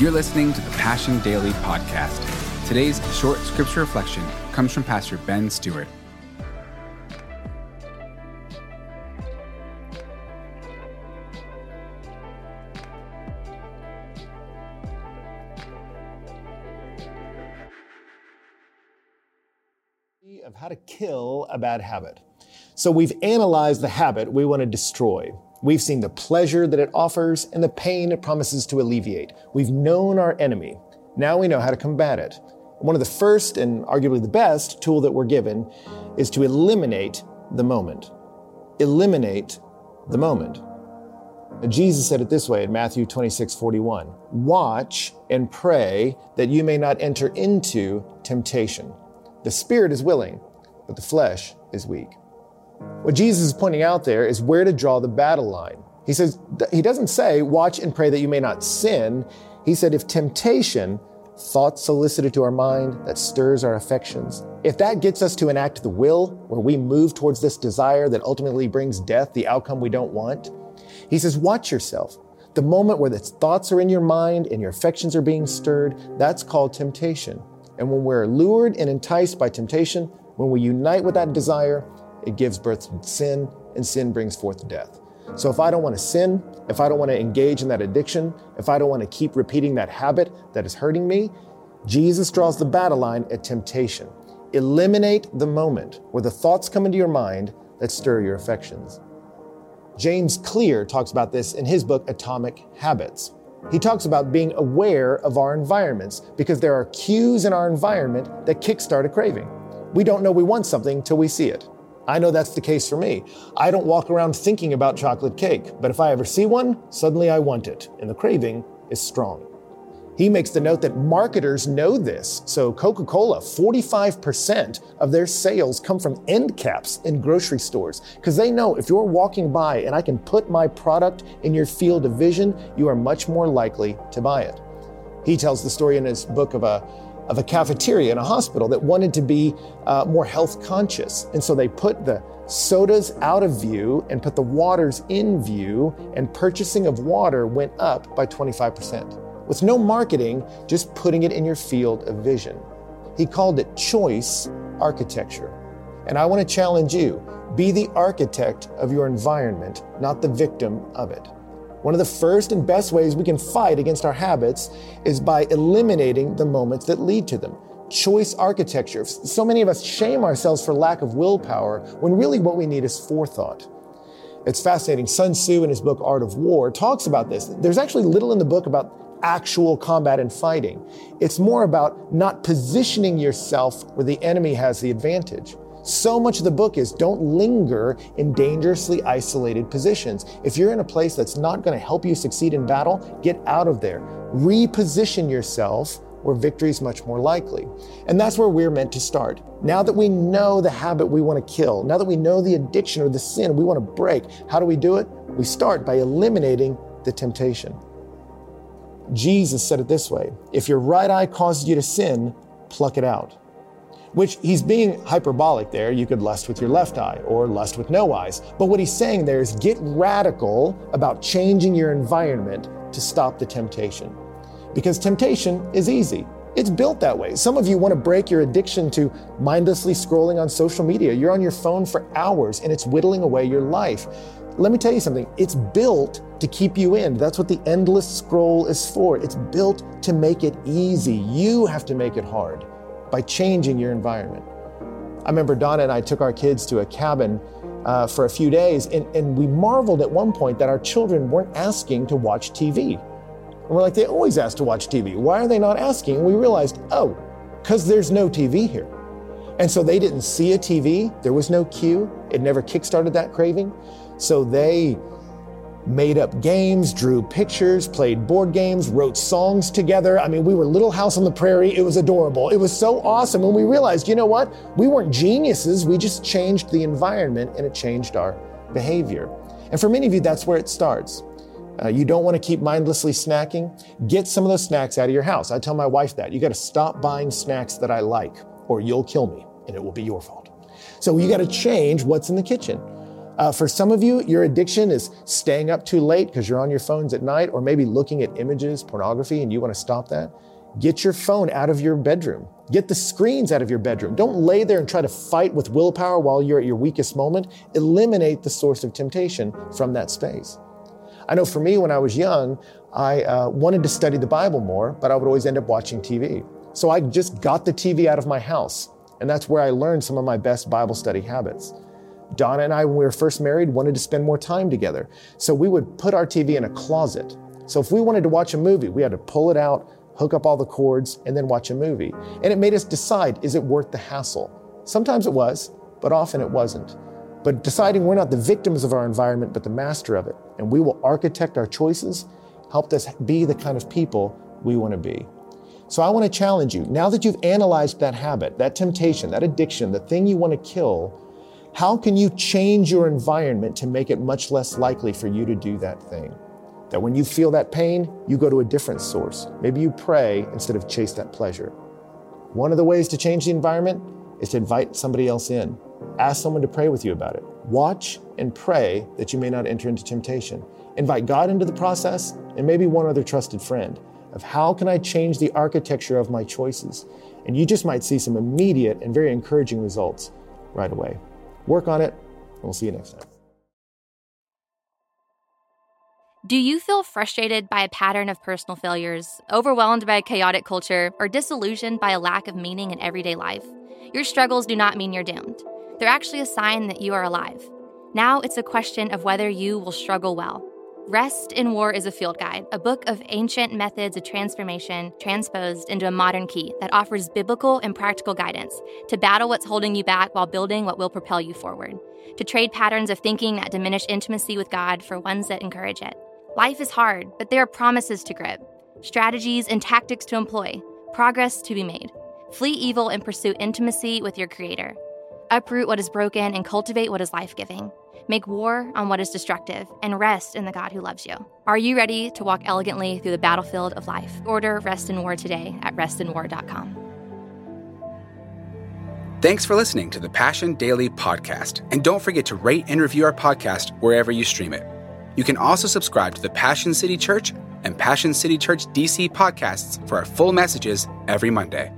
You're listening to the Passion Daily Podcast. Today's short scripture reflection comes from Pastor Ben Stuart. Of how to kill a bad habit. So we've analyzed the habit we want to destroy. We've seen the pleasure that it offers and the pain it promises to alleviate. We've known our enemy. Now we know how to combat it. One of the first and arguably the best tool that we're given is to eliminate the moment. Eliminate the moment. Jesus said it this way in Matthew 26, 41. Watch and pray that you may not enter into temptation. The spirit is willing, but the flesh is weak. What Jesus is pointing out there is where to draw the battle line. He says, he doesn't say, watch and pray that you may not sin. He said, if temptation, thoughts solicited to our mind that stirs our affections, if that gets us to enact the will, where we move towards this desire that ultimately brings death, the outcome we don't want, he says, watch yourself. The moment where the thoughts are in your mind and your affections are being stirred, that's called temptation. And when we're lured and enticed by temptation, when we unite with that desire, it gives birth to sin, and sin brings forth death. So if I don't want to sin, if I don't want to engage in that addiction, if I don't want to keep repeating that habit that is hurting me, Jesus draws the battle line at temptation. Eliminate the moment where the thoughts come into your mind that stir your affections. James Clear talks about this in his book, Atomic Habits. He talks about being aware of our environments because there are cues in our environment that kickstart a craving. We don't know we want something till we see it. I know that's the case for me. I don't walk around thinking about chocolate cake, but if I ever see one, suddenly I want it, and the craving is strong. He makes the note that marketers know this. So, Coca Cola, 45% of their sales come from end caps in grocery stores because they know if you're walking by and I can put my product in your field of vision, you are much more likely to buy it. He tells the story in his book of a of a cafeteria in a hospital that wanted to be uh, more health conscious. And so they put the sodas out of view and put the waters in view, and purchasing of water went up by 25%. With no marketing, just putting it in your field of vision. He called it choice architecture. And I want to challenge you be the architect of your environment, not the victim of it. One of the first and best ways we can fight against our habits is by eliminating the moments that lead to them. Choice architecture. So many of us shame ourselves for lack of willpower when really what we need is forethought. It's fascinating. Sun Tzu, in his book Art of War, talks about this. There's actually little in the book about actual combat and fighting. It's more about not positioning yourself where the enemy has the advantage. So much of the book is don't linger in dangerously isolated positions. If you're in a place that's not going to help you succeed in battle, get out of there. Reposition yourself where victory is much more likely. And that's where we're meant to start. Now that we know the habit we want to kill, now that we know the addiction or the sin we want to break, how do we do it? We start by eliminating the temptation. Jesus said it this way If your right eye causes you to sin, pluck it out which he's being hyperbolic there. You could lust with your left eye or lust with no eyes. But what he's saying there is get radical about changing your environment to stop the temptation. Because temptation is easy. It's built that way. Some of you want to break your addiction to mindlessly scrolling on social media. You're on your phone for hours and it's whittling away your life. Let me tell you something. It's built to keep you in. That's what the endless scroll is for. It's built to make it easy. You have to make it hard by changing your environment. I remember Donna and I took our kids to a cabin uh, for a few days, and, and we marveled at one point that our children weren't asking to watch TV. And we're like, they always ask to watch TV. Why are they not asking? And we realized, oh, because there's no TV here. And so they didn't see a TV, there was no cue, it never kickstarted that craving. So they made up games, drew pictures, played board games, wrote songs together. I mean, we were Little House on the Prairie. It was adorable. It was so awesome. And we realized, you know what? We weren't geniuses. We just changed the environment and it changed our behavior. And for many of you, that's where it starts. Uh, you don't want to keep mindlessly snacking? Get some of those snacks out of your house. I tell my wife that. You got to stop buying snacks that I like, or you'll kill me, and it will be your fault. So you got to change what's in the kitchen. Uh, for some of you, your addiction is staying up too late because you're on your phones at night, or maybe looking at images, pornography, and you want to stop that. Get your phone out of your bedroom. Get the screens out of your bedroom. Don't lay there and try to fight with willpower while you're at your weakest moment. Eliminate the source of temptation from that space. I know for me, when I was young, I uh, wanted to study the Bible more, but I would always end up watching TV. So I just got the TV out of my house, and that's where I learned some of my best Bible study habits. Donna and I, when we were first married, wanted to spend more time together. So we would put our TV in a closet. So if we wanted to watch a movie, we had to pull it out, hook up all the cords, and then watch a movie. And it made us decide is it worth the hassle? Sometimes it was, but often it wasn't. But deciding we're not the victims of our environment, but the master of it, and we will architect our choices, helped us be the kind of people we want to be. So I want to challenge you now that you've analyzed that habit, that temptation, that addiction, the thing you want to kill, how can you change your environment to make it much less likely for you to do that thing? That when you feel that pain, you go to a different source. Maybe you pray instead of chase that pleasure. One of the ways to change the environment is to invite somebody else in. Ask someone to pray with you about it. Watch and pray that you may not enter into temptation. Invite God into the process and maybe one other trusted friend of how can I change the architecture of my choices? And you just might see some immediate and very encouraging results right away. Work on it, and we'll see you next time. Do you feel frustrated by a pattern of personal failures, overwhelmed by a chaotic culture, or disillusioned by a lack of meaning in everyday life? Your struggles do not mean you're doomed. They're actually a sign that you are alive. Now it's a question of whether you will struggle well. Rest and War is a field guide, a book of ancient methods of transformation transposed into a modern key that offers biblical and practical guidance to battle what's holding you back while building what will propel you forward, to trade patterns of thinking that diminish intimacy with God for ones that encourage it. Life is hard, but there are promises to grip, strategies and tactics to employ, progress to be made. Flee evil and pursue intimacy with your Creator. Uproot what is broken and cultivate what is life giving. Make war on what is destructive and rest in the God who loves you. Are you ready to walk elegantly through the battlefield of life? Order Rest and War today at restandwar.com. Thanks for listening to the Passion Daily podcast. And don't forget to rate and review our podcast wherever you stream it. You can also subscribe to the Passion City Church and Passion City Church DC podcasts for our full messages every Monday.